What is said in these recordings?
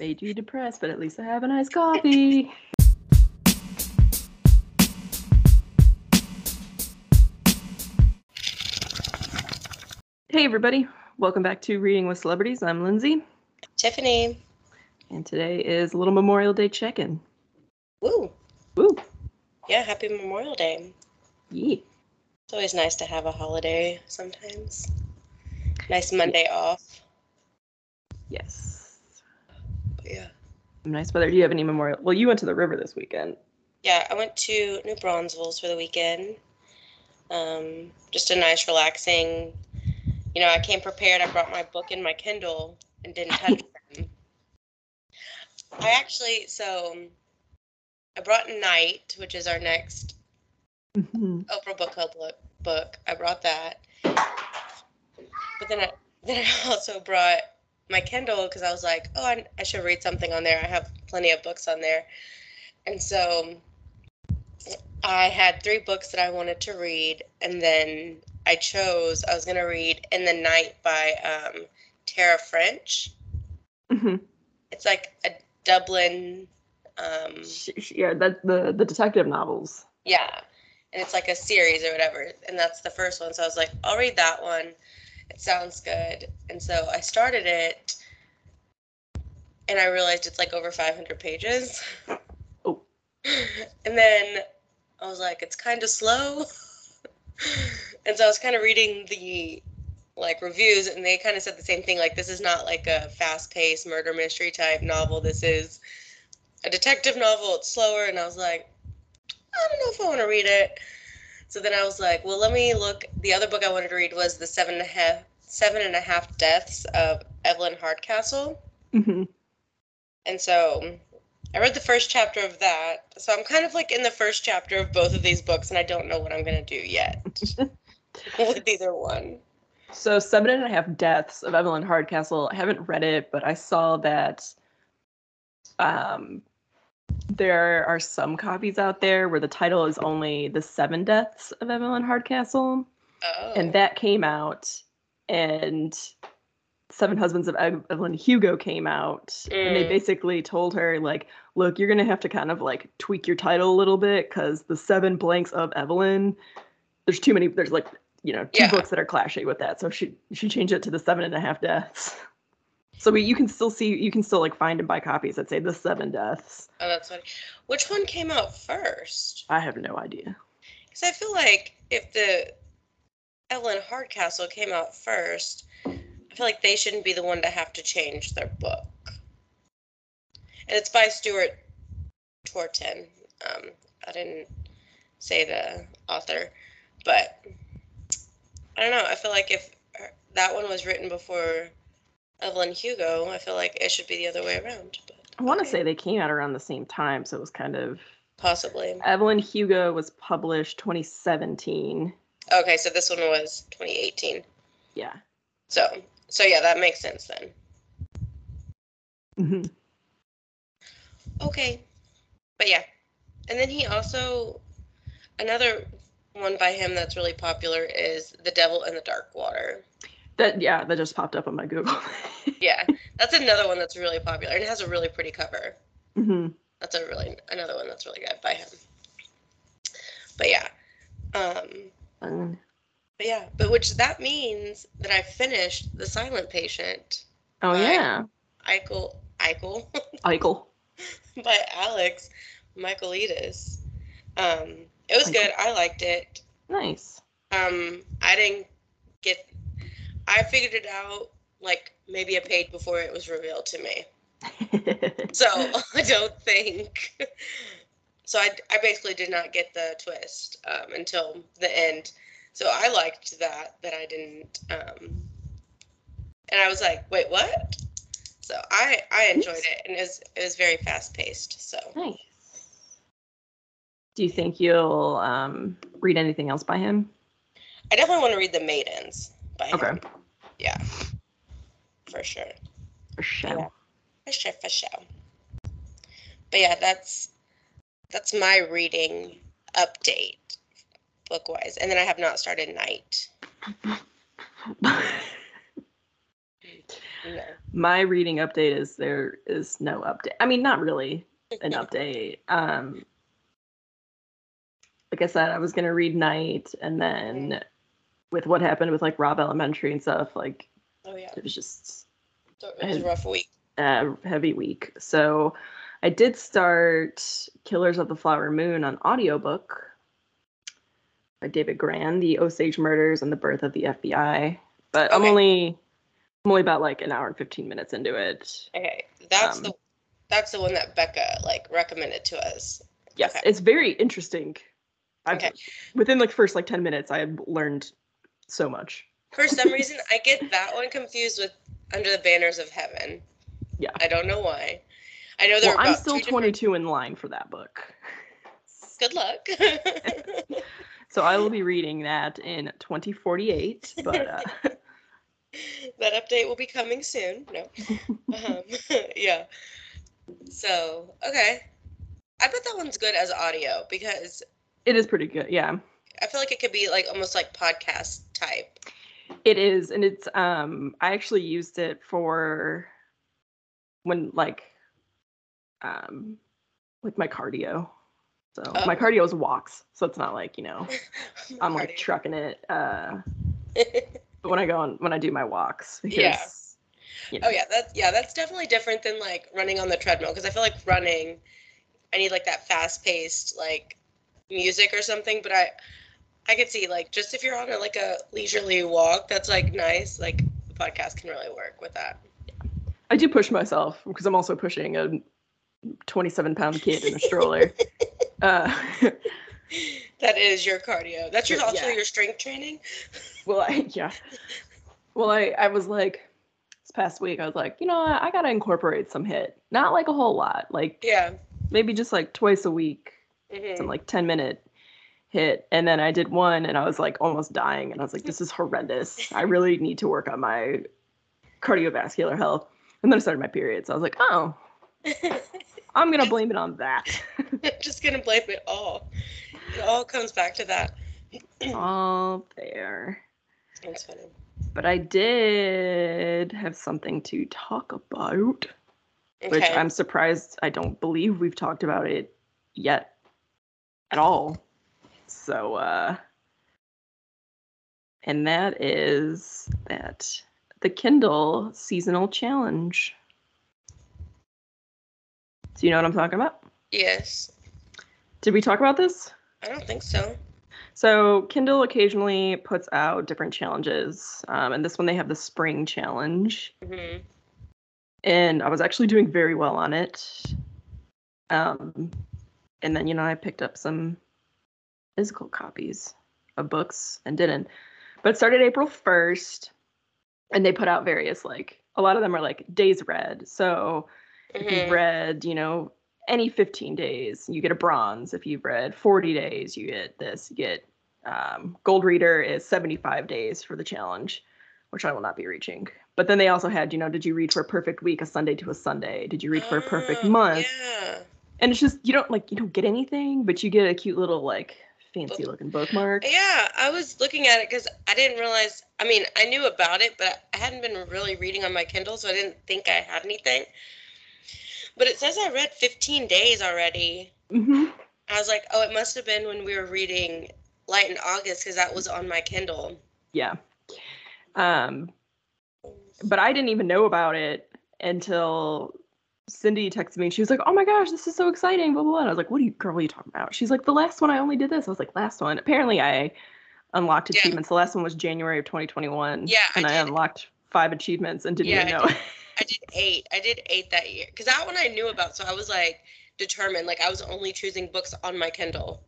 Made you depressed, but at least I have a nice coffee. Hey, everybody. Welcome back to Reading with Celebrities. I'm Lindsay, Tiffany. and today is a little Memorial Day check in. Woo. Woo! Yeah, happy Memorial Day. Yeah. It's always nice to have a holiday sometimes. Nice Monday off. Yes. Nice weather. Do you have any Memorial? Well, you went to the river this weekend. Yeah, I went to New Braunfels for the weekend. Um, just a nice, relaxing. You know, I came prepared. I brought my book and my Kindle and didn't touch them. I actually, so I brought Night, which is our next Mhm. Oprah Book Club book. I brought that. But then I, then I also brought my Kindle because I was like, oh, I, I should read something on there. I have plenty of books on there. And so I had three books that I wanted to read. And then I chose, I was going to read In the Night by um, Tana French. Mhm. It's like a Dublin. Um, Yeah, that the the detective novels. Yeah. And it's like a series or whatever. And that's the first one. So I was like, I'll read that one. It sounds good. And so I started it and I realized it's like over 500 pages. Oh. And then I was like, it's kind of slow. and so I was kind of reading the like reviews and they kind of said the same thing like this is not like a fast-paced murder mystery type novel. This is a detective novel. It's slower and I was like, I don't know if I want to read it. So then I was like, well, let me look. The other book I wanted to read was the seven and a half seven and a half deaths of Evelyn Hardcastle. hmm And so I read the first chapter of that. So I'm kind of like in the first chapter of both of these books, and I don't know what I'm gonna do yet with either one. So seven and a half deaths of Evelyn Hardcastle. I haven't read it, but I saw that um, there are some copies out there where the title is only the seven deaths of Evelyn Hardcastle, Oh. and that came out, and Seven Husbands of Evelyn Hugo came out, and they Mm. basically told her like, look, you're gonna have to kind of like tweak your title a little bit because the seven blanks of Evelyn. There's too many. There's like you know two Yeah. books that are clashing with that, so she she changed it to the seven and a half deaths. So we, you can still see you can still like find and buy copies that say the seven deaths. oh, that's funny. Which one came out first? I have no idea. Because I feel like if the Evelyn Hardcastle came out first, I feel like they shouldn't be the one to have to change their book. And it's by Stuart Turton. Um, I didn't say the author, but I don't know. I feel like if that one was written before Evelyn Hugo, I feel like it should be the other way around. But I want to okay. say they came out around the same time, so it was kind of possibly. Evelyn Hugo was published 2017. Okay, so this one was 2018. Yeah. So, so yeah, that makes sense then. hmm Okay. But yeah. And then he also another one by him that's really popular is The Devil in the Dark Water. That yeah, that just popped up on my Google. Yeah. That's another one that's really popular and it has a really pretty cover. hmm That's a really another one that's really good by him. But yeah. Um Um, but yeah, but which that means that I finished The Silent Patient. oh yeah, Eichel Eichel Eichel. by Alex Michaelides. Um it was good. I liked it. Nice. Um, I didn't get. I figured it out like maybe a page before it was revealed to me. So I don't think. So I, I basically did not get the twist um, until the end. So I liked that that I didn't. Um, and I was like, wait, what? So I I enjoyed it and it was it was very fast paced. So nice. Do you think you'll um, read anything else by him? I definitely want to read The Maidens by him. Okay, Yeah, for sure. for sure. Yeah. For sure, for sure. But yeah, that's that's my reading update book wise. And then I have not started night. No. my reading update is there is no update. I mean, not really an update. Um, like I said, I was gonna read Night, and then with what happened with like Robb Elementary and stuff, like Oh yeah, it was just so it was a rough week. a heavy week. So I did start Killers of the Flower Moon on audiobook by David Grann, the Osage murders and the birth of the FBI. But I'm only I'm only about like an hour and 15 minutes into it. Okay, that's Um, the that's the one that Becca like recommended to us. Yes, Okay. it's very interesting. I've, Okay. Within like first like 10 minutes, I had learned so much. For some reason, I get that one confused with Under the Banners of Heaven. Yeah. I don't know why. I know there Well, are I'm still two different- 22 in line for that book. Good luck. So I will be reading that in 2048. But uh, that update will be coming soon. No. um, yeah. So okay, I bet that one's good as audio because it is pretty good. Yeah. I feel like it could be like almost like podcast type. It is, and it's um I actually used it for when like um like my cardio. So my Oh. cardio is walks. So it's not like, you know, I'm like trucking it. Uh but when I go on when I do my walks because Yeah. you know, oh yeah, that's yeah, that's definitely different than like running on the treadmill because I feel like running, I need like that fast paced like music or something. But I, I could see like just if you're on a, like a leisurely walk, that's like nice. Like the podcast can really work with that. I do push myself because I'm also pushing a 27 pound kid in a stroller. uh That is your cardio. That's your Yeah. also your strength training. well I yeah. Well I I was like this past week I was like, you know, what? I gotta incorporate some HIIT. Not like a whole lot. Like Yeah. maybe just like twice a week, hmm some like 10 minute HIIT. And then I did one and I was like almost dying. And I was like, this is horrendous. I really need to work on my cardiovascular health. And then I started my period. So I was like, oh, I'm going to blame it on that. Just gonna blame it all. It all comes back to that. All there. That's funny. But I did have something to talk about, which I'm surprised I don't believe we've talked about it yet at all. So, uh, and that is that the Kindle seasonal challenge. Do you know what I'm talking about? Yes. Did we talk about this? I don't think so. So Kindle occasionally puts out different challenges, um, and this one they have the spring challenge, hmm and I was actually doing very well on it. Um, and then you know I picked up some physical copies of books and didn't, but it started April first, and they put out various like a lot of them are like days read. So if you've hmm read, you know, any 15 days, you get a bronze. If you've read 40 days, you get this. You get um, gold reader is 75 days for the challenge, which I will not be reaching. But then they also had, you know, did you read for a perfect week, a Sunday to a Sunday? Did you read for a perfect Ah, month? Yeah. And it's just you don't like you don't get anything, but you get a cute little like fancy looking bookmark. Yeah, I was looking at it because I didn't realize. I mean, I knew about it, but I hadn't been really reading on my Kindle, so I didn't think I had anything. But it says I read 15 days already. hmm I was like, oh, it must have been when we were reading Light in August because that was on my Kindle. Yeah. Um, but I didn't even know about it until Cindy texted me and she was like, "Oh my gosh, this is so exciting!" Blah blah. blah. And I was like, "What are you, girl? What are you talking about?" She's like, "The last one I only did this." I was like, "Last one." Apparently, I unlocked Yeah. achievements. The last one was January of 2021. Yeah, and I, did. unlocked five achievements and didn't Yeah, even I know. I did eight. I did eight that year because that one I knew about. So I was like determined. Like I was only choosing books on my Kindle.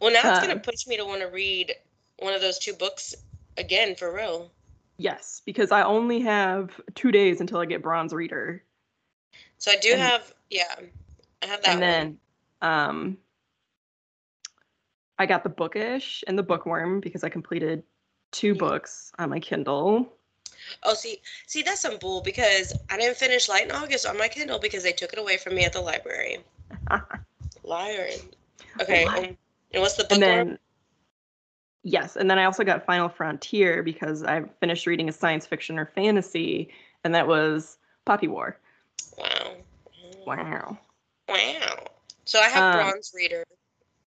Well, now it's gonna Um, push me to want to read one of those two books again for real. yes, because I only have two days until I get bronze reader, So I do And- have, yeah, I have that and one. then um, I got the bookish and the bookworm because I completed two books on my Kindle. Oh, see, see, that's some bull because I didn't finish Light in August on my Kindle because they took it away from me at the library. Liar. Okay, and, and what's the book? and then yes and then i also got final frontier because i finished reading a science fiction or fantasy and that was Poppy War. Wow. Wow. Wow. So I have Um, Bronze Reader.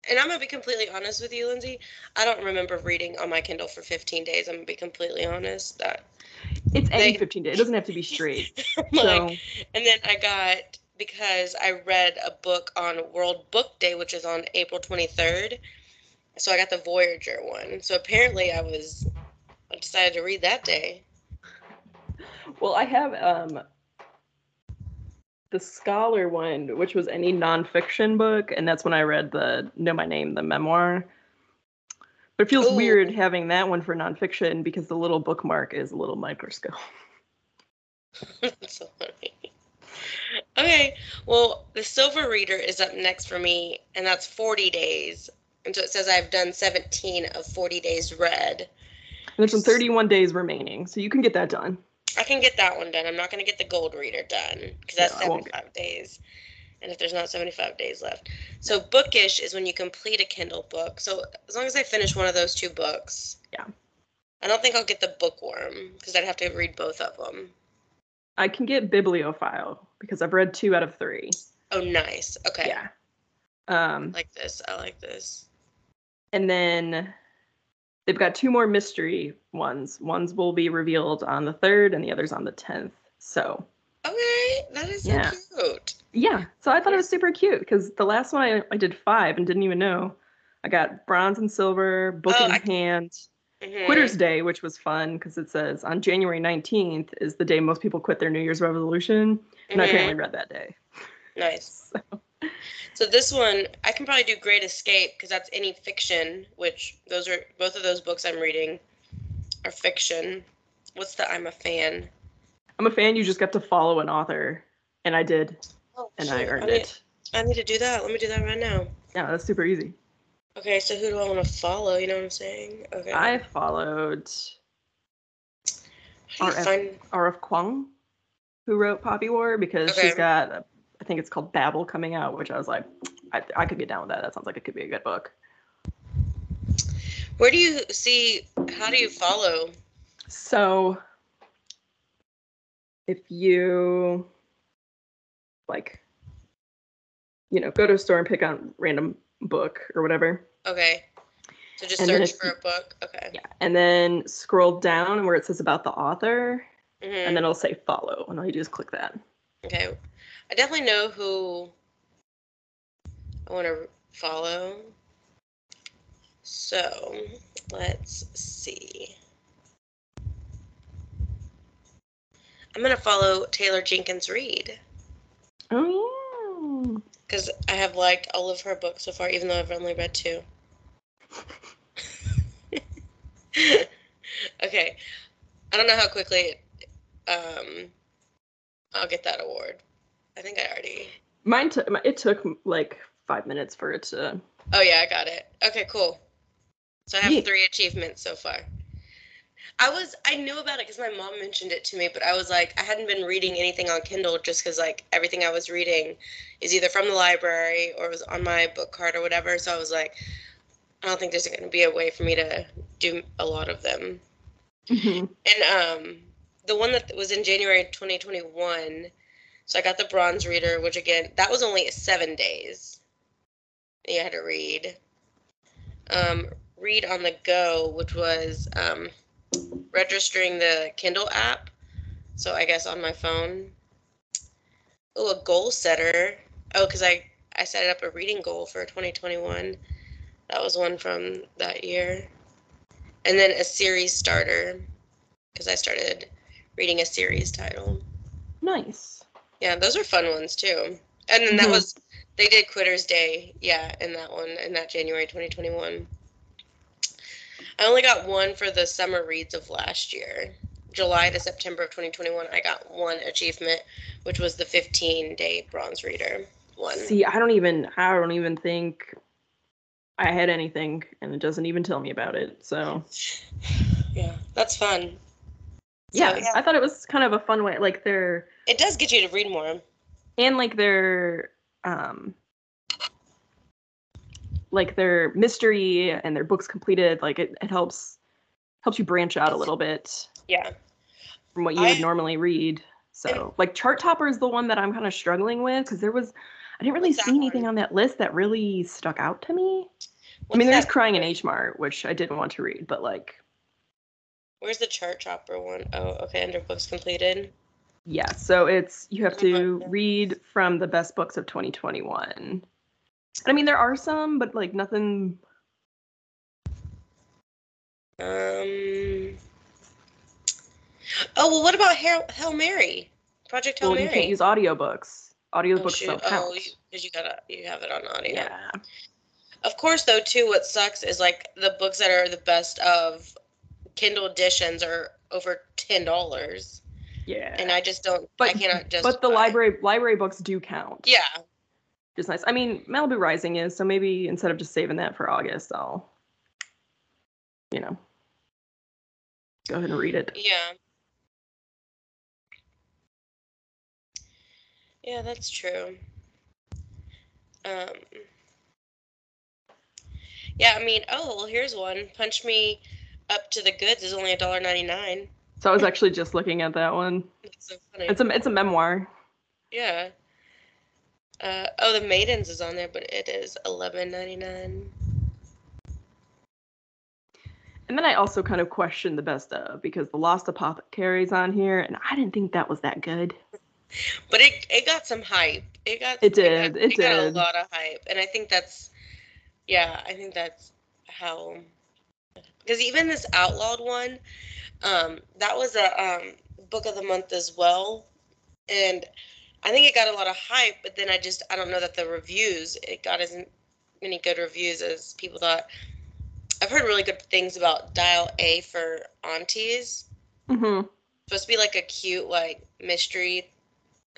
And I'm gonna be completely honest with you, Lindsay. I don't remember reading on my Kindle for 15 days. I'm gonna be completely honest. That It's any They- 15 days. It doesn't have to be straight. like, So and then I got because I read a book on World Book Day, which is on April 23rd. So I got the Voyager one. So apparently I was I decided to read that day. Well, I have um the scholar one, which was any nonfiction book, and that's when I read the Know My Name, the memoir. But it feels Ooh. weird having that one for nonfiction because the little bookmark is a little microscope. That's so funny. Okay, well, the Silver Reader is up next for me, and that's 40 days. And so it says I've done 17 of 40 days read. And there's some 31 days remaining, so you can get that done. I can get that one done. I'm not going to get the Gold Reader done because that's No, I won't 75 days. And if there's not 75 days left. So, bookish is when you complete a Kindle book. So, as long as I finish one of those two books. Yeah. I don't think I'll get the bookworm because I'd have to read both of them. I can get bibliophile because I've read two out of three. Oh, nice. Okay. Yeah. Um, I like this. I like this. and then they've got two more mystery ones. One's will be revealed on the third, and the other's on the tenth. So Okay, that is so Yeah. cute. yeah, so I thought it was super cute because the last one I, I did five and didn't even know. I got bronze and silver, book Oh, in I- hand, Mhm. Quitter's Day, which was fun because it says on January 19th is the day most people quit their New Year's resolution. And I Mhm. apparently read that day. Nice. So, So this one, I can probably do Great Escape because that's any fiction, which those are both of those books I'm reading are fiction. What's the I'm a fan? I'm a fan. You just got to follow an author, and I did, Oh, and I shoot, earned need, it. I need to do that. Let me do that right now. Yeah, that's super easy. Okay, so who do I want to follow? You know what I'm saying? Okay. I followed RF. find? R.F. Kuang, who wrote Poppy War, because Okay. she's got, a, I think it's called Babel coming out, which I was like, I, I could get down with that. That sounds like it could be a good book. Where do you see? How do you follow? So, if you like, you know, go to a store and pick on random book or whatever, Okay. So just And search if for a book. Okay. yeah, and then scroll down where it says about the author, Mhm. and then it'll say follow, and all you do is click that. Okay. I definitely know who I want to follow. So let's see. I'm going to follow Taylor Jenkins Reid Oh yeah. because I have liked all of her books so far, even though I've only read two. okay. I don't know how quickly um, I'll get that award. I think I already. Mine took it took like five minutes for it to. Oh yeah, I got it. Okay, cool. So I have Yeah. three achievements so far. I was I knew about it because my mom mentioned it to me, but I was like I hadn't been reading anything on Kindle just because like everything I was reading is either from the library or was on my book card or whatever. So I was like, I don't think there's going to be a way for me to do a lot of them. Mhm. And um, the one that was in January 2021, so I got the bronze reader, which again, that was only seven days. You had to read. Um, read on the go, which was um, registering the Kindle app. So I guess on my phone. Oh, a goal setter. Oh, because I I set up a reading goal for 2021. That was one from that year. And then a series starter because I started reading a series title. Nice. Yeah, those are fun ones too. And then that Mhm. was they did Quitter's Day, yeah, in that one in that January 2021. I only got one for the summer reads of last year. July to September of 2021, I got one achievement, which was the 15 day bronze reader one. See, I don't even. I don't even think I had anything, and it doesn't even tell me about it. So Yeah, that's fun. So, yeah, I thought it was kind of a fun way. Like they're it does get you to read more. and like their um like their mystery and their books completed like it, it helps helps you branch out a little bit Yeah. from what you would normally read. So, like Chart Topper is the one that I'm kind of struggling with because there was I didn't really see anything one? on that list that really stuck out to me. I mean, there's Crying in H Mart, which I didn't want to read, but like, Where's the chart chopper one? Oh, okay, under books completed. Yeah. So it's you have to read from the best books of 2021. I mean, there are some, but like nothing. Um. Oh well, what about Hail, Hail Mary? Project Hail Well, you can't use audiobooks. oh, Audiobooks shoot. don't oh, count. you, you gotta you have it on audio. yeah. Of course, though, too, what sucks is like the books that are the best of Kindle editions are over ten dollars, Yeah. and I just don't. but I cannot just. but the library library books do count. Yeah, Just nice. I mean, Malibu Rising is so maybe instead of just saving that for August, I'll, you know, go ahead and read it. yeah, yeah. That's true. Um. Yeah, I mean, oh well, here's one. Punch me up to the Gods is only a dollar ninety nine. So I was actually just looking at that one. That's so funny. It's a it's a memoir. Yeah. Uh, oh, the Maidens is on there, but it is eleven ninety nine. And then I also kind of questioned the best of because the Lost Apothecary's on here, and I didn't think that was that good. But it it got some hype. It got It did, got, it got a lot of hype, and I think that's yeah, I think that's how because even this outlawed one, um, that was a um book of the month as well, and I think it got a lot of hype. But then I just I don't know that the reviews it got as many good reviews as people thought. I've heard really good things about Dial A for Aunties Mm-hmm. supposed to be like a cute like mystery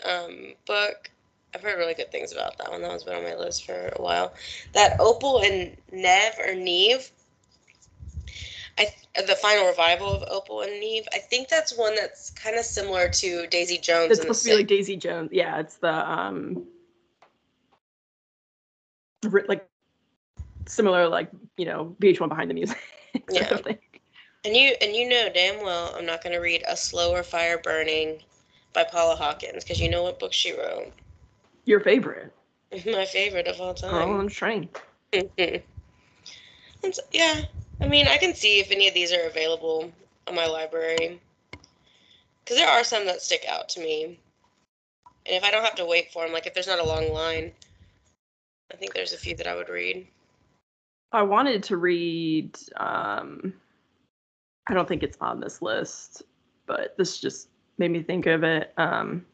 um book i've heard really good things about that one that one's been on my list for a while that opal and nev or neve i th- the final revival of opal and neve i think that's one that's kind of similar to daisy jones It's supposed to be like Daisy Jones. Yeah, it's the um, ri- like similar like you know VH1 behind the music. Yeah. and you and you know damn well i'm not going to read a slower fire burning by paula hawkins because you know what book she wrote Your favorite, my favorite of all Girl time on the Train. Yeah, I mean, I can see if any of these are available on my library. Because there are some that stick out to me. And if I don't have to wait for them, like if there's not a long line, I think there's a few that I would read. I wanted to read. Um, I don't think it's on this list, but this just made me think of it. Um,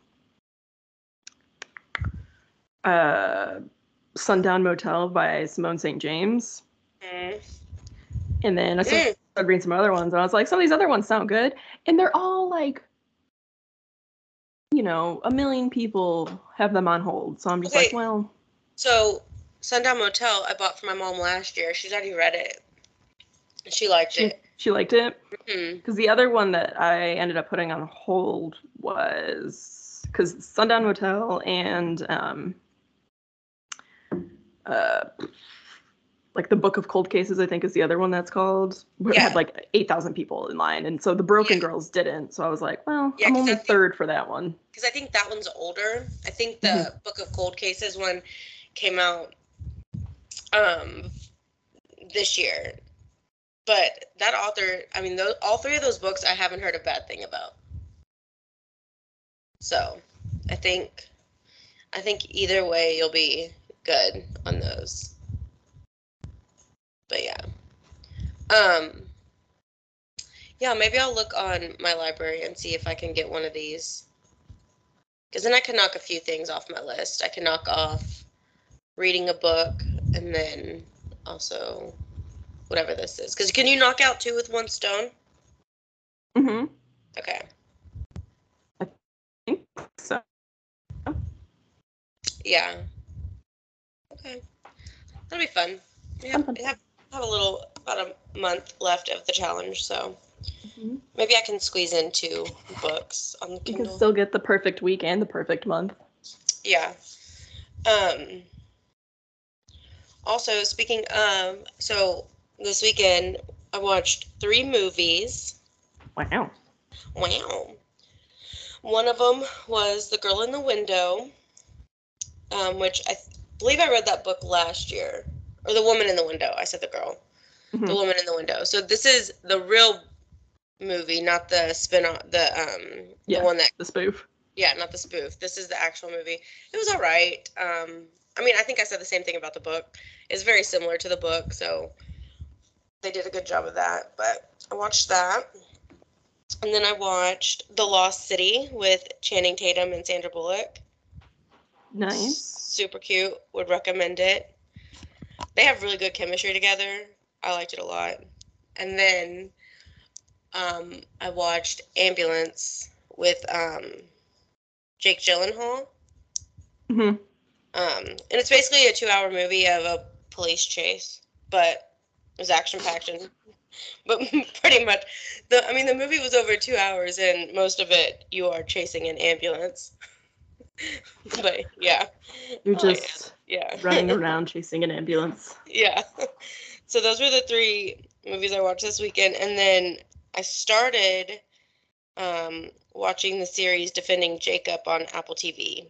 uh, Sundown Motel by Simone St. James, Mm. And then I Mm. started reading some other ones, and I was like, some of these other ones sound good, and they're all like, you know, a million people have them on hold. So I'm just like, well, So, Sundown Motel, I bought for my mom last year. She's already read it. She liked she, it. she liked it. hmm Because the other one that I ended up putting on hold was because Sundown Motel and um, uh, like the Book of Cold Cases, I think is the other one that's called. It Yeah. had like eight thousand people in line, and so the Broken Yeah. Girls didn't. So I was like, well, Yeah, I'm only think- third for that one. Because I think that one's older. I think the Mm-hmm. Book of Cold Cases one came out um this year. But that author, I mean, those, all three of those books, I haven't heard a bad thing about. So, I think, I think either way, you'll be good on those. But yeah, um, yeah, maybe I'll look on my library and see if I can get one of these. Because then I can knock a few things off my list. I can knock off reading a book and then also whatever this is. Because can you knock out two with one stone? Mm-hmm. Okay. I think So Yeah. Okay. That'll be fun. We have, Fun, fun. we have, have a little, about a month left of the challenge, so Mhm. maybe I can squeeze in two books on the you can still get the perfect week and the perfect month. Yeah. Um also speaking um so this weekend I watched three movies. Wow. Wow. One of them was The Girl in the Window, um, which I th- believe I read that book last year. Or The Woman in the Window. I said The Girl. Mhm. The Woman in the Window. So this is the real movie, not the spin off, the, um, Yeah. the one that The spoof. yeah, not the spoof. This is the actual movie. It was all right. Um, I mean, I think I said the same thing about the book. It's very similar to the book, so they did a good job of that. But I watched that, and then I watched The Lost City with Channing Tatum and Sandra Bullock. Nice. Super cute. Would recommend it. They have really good chemistry together. I liked it a lot. And then um, I watched Ambulance with um, Jake Gyllenhaal. hmm Um, and it's basically a two-hour movie of a police chase, but it was action-packed and, but pretty much the. I mean, the movie was over two hours, and most of it you are chasing an ambulance. but yeah, You're Oh, just yeah, running around chasing an ambulance. yeah. So those were the three movies I watched this weekend, and then I started um, watching the series Defending Jacob on Apple TV.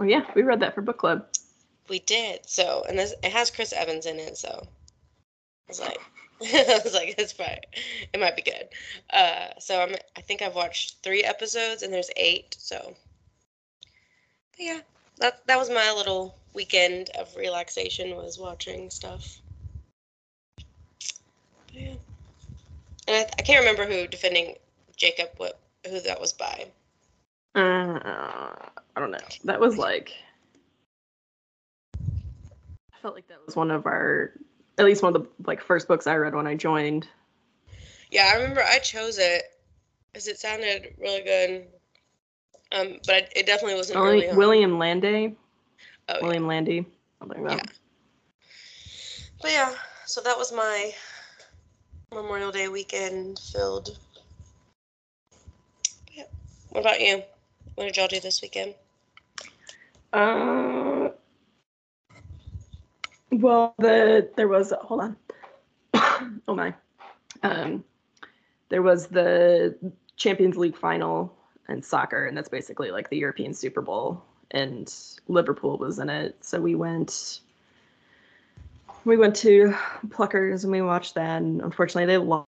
Oh yeah, we read that for book club. We did. So, and this it has Chris Evans in it, so I was like, I was like, it's fine. It might be good. Uh, so I'm, I think I've watched three episodes, and there's eight. So, but yeah, that that was my little weekend of relaxation was watching stuff. But yeah, and I, I can't remember who defending Jacob what who that was by. Uh, I don't know. That was like. I felt like that was one of our, at least one of the like first books I read when I joined. Yeah, I remember I chose it because it sounded really good. Um, but it definitely wasn't William, early on. William Landay, Oh, yeah. William Landy, something like that. But yeah, so that was my Memorial Day weekend filled. Yeah. What about you? What did y'all do this weekend? Uh, well, the there was hold on. oh my, um, there was the Champions League final in soccer, and that's basically like the European Super Bowl, and Liverpool was in it. So we went. We went to Pluckers and we watched that, and unfortunately they lo-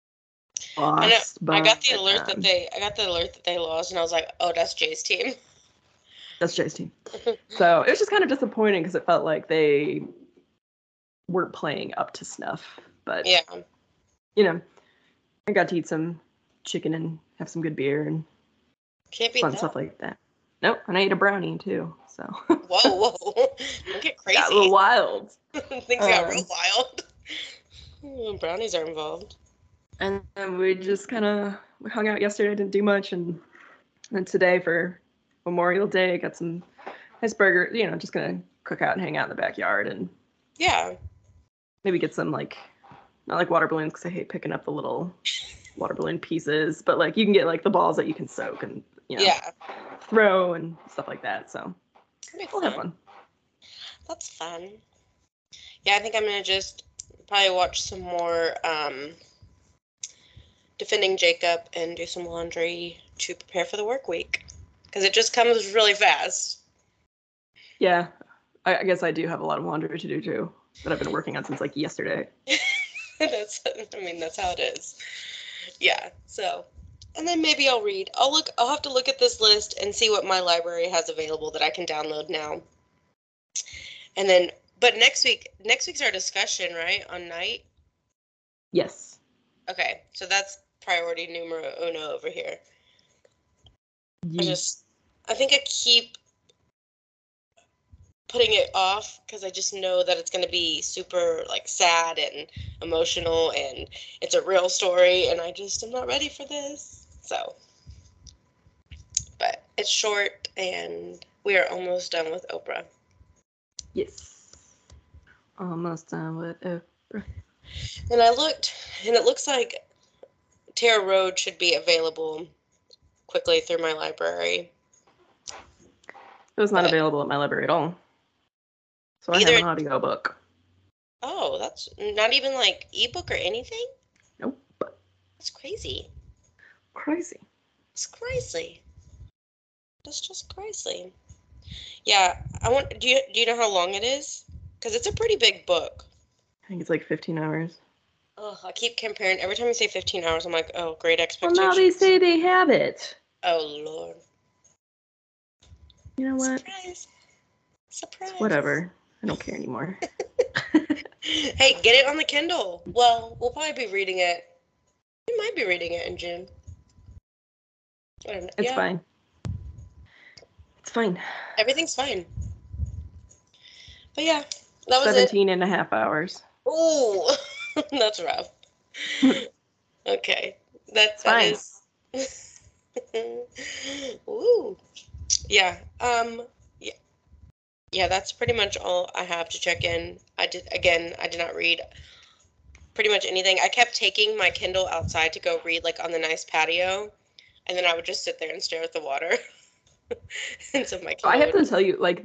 lost. I know. but I got the alert um, that they I got the alert that they lost, and I was like, oh, that's Jay's team. That's Jay's team. so it was just kind of disappointing because it felt like they weren't playing up to snuff. But yeah. you know, I got to eat some chicken and have some good beer and fun that. stuff like that. Nope, and I ate a brownie too. So Whoa, whoa. Don't get crazy. got a little wild. Things got real Um, wild. Brownies are involved. And then we just kind of hung out yesterday. Didn't do much, and then today for Memorial Day, got some nice burger. You know, just gonna cook out and hang out in the backyard and Yeah. maybe get some like not like water balloons because I hate picking up the little water balloon pieces, but like you can get like the balls that you can soak and you know Yeah. throw and stuff like that. So we'll have fun. fun. That's fun. Yeah, I think I'm gonna just probably watch some more um, defending Jacob and do some laundry to prepare for the work week because it just comes really fast. Yeah, I, I guess I do have a lot of laundry to do too that I've been working on since like yesterday. that's I mean that's how it is. Yeah. So, and then maybe I'll read. I'll look. I'll have to look at this list and see what my library has available that I can download now. And then, but next week, next week's our discussion, right on night. Yes. Okay, so that's priority numero uno over here. I just, I think I keep putting it off because I just know that it's going to be super like sad and emotional and it's a real story and I just am not ready for this. So, but it's short and we are almost done with Oprah. yes. Almost done with it. And I looked and it looks like Tara Road should be available quickly through my library. It was not But- available at my library at all. So I Either- have an audio book. Oh, that's not even like ebook or anything? Nope. That's crazy. Crazy. It's crazy. That's just crazy. Yeah, I want. Do you do you know how long it is? Because it's a pretty big book. I think it's like 15 hours. Oh, I keep comparing. Every time you say 15 hours, I'm like, oh, great Well, expectations. now they say they have it. Oh Lord. You know what? Surprise. Surprise. Whatever. I don't care anymore. hey, get it on the Kindle. Well, we'll probably be reading it. We might be reading it in June. I. It's Yeah, fine. It's fine. Everything's fine. But yeah, that was it. 17 and a half hours. Ooh, that's rough. okay, That's that fine. Ooh, yeah. Um, yeah, yeah. That's pretty much all I have to check in. I did again. I did not read pretty much anything. I kept taking my Kindle outside to go read, like on the nice patio, and then I would just sit there and stare at the water. and so my I have to tell you, like,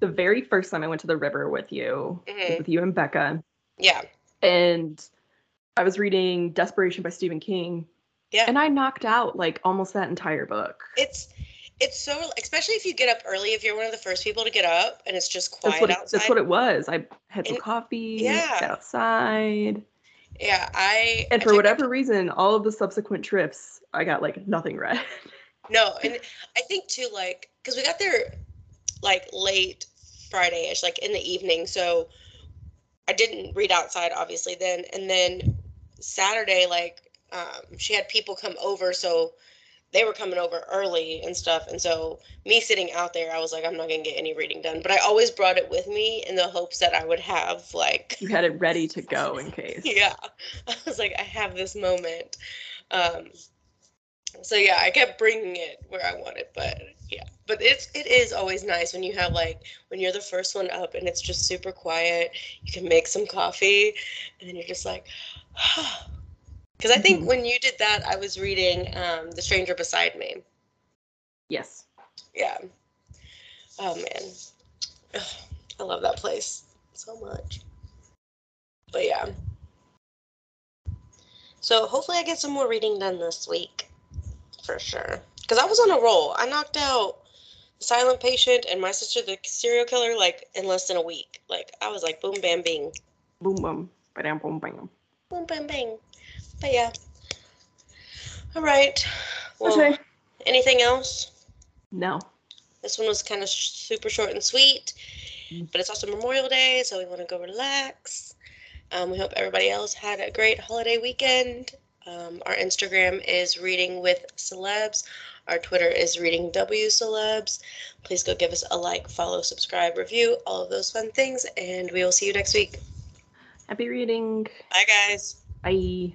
the very first time I went to the river with you, Mhm. with you and Becca, Yeah. and I was reading Desperation by Stephen King, Yeah. and I knocked out like almost that entire book. It's it's so especially if you get up early if you're one of the first people to get up and it's just quiet That's what it, outside. that's what it was. I had some And- coffee, yeah. outside, yeah, I and for took- whatever reason, all of the subsequent trips, I got like nothing read. No, and I think too like because we got there like late Friday-ish, like in the evening, so I didn't read outside obviously then, and then Saturday like um, she had people come over, so they were coming over early and stuff, and so me sitting out there, I was like, I'm not gonna get any reading done, but I always brought it with me in the hopes that I would have like you had it ready to go in case. yeah. I was like i have this moment. Um so yeah i kept bringing it where i wanted but yeah. But it's it is always nice when you have like when you're the first one up and it's just super quiet you can make some coffee and then you're just like because i think Mhm. when you did that i was reading um the stranger beside me. Yes. yeah. Oh man. Ugh, i love that place so much. But yeah. So hopefully i get some more reading done this week for sure. Because i was on a roll. I knocked out silent patient and my sister the serial killer like in less than a week. Like i was like boom bam bing. Boom boom. Bam boom bam. boom bam bing but yeah all right well Okay. anything else No. This one was kind of sh- super short and sweet, Mm. but it's also Memorial Day, so we want to go relax. Um, we hope everybody else had a great holiday weekend. Um, our Instagram is Reading with Celebs. Our Twitter is Reading W Celebs. Please go give us a like, follow, subscribe, review, all of those fun things, and we will see you next week. Happy reading. Bye, guys. Bye.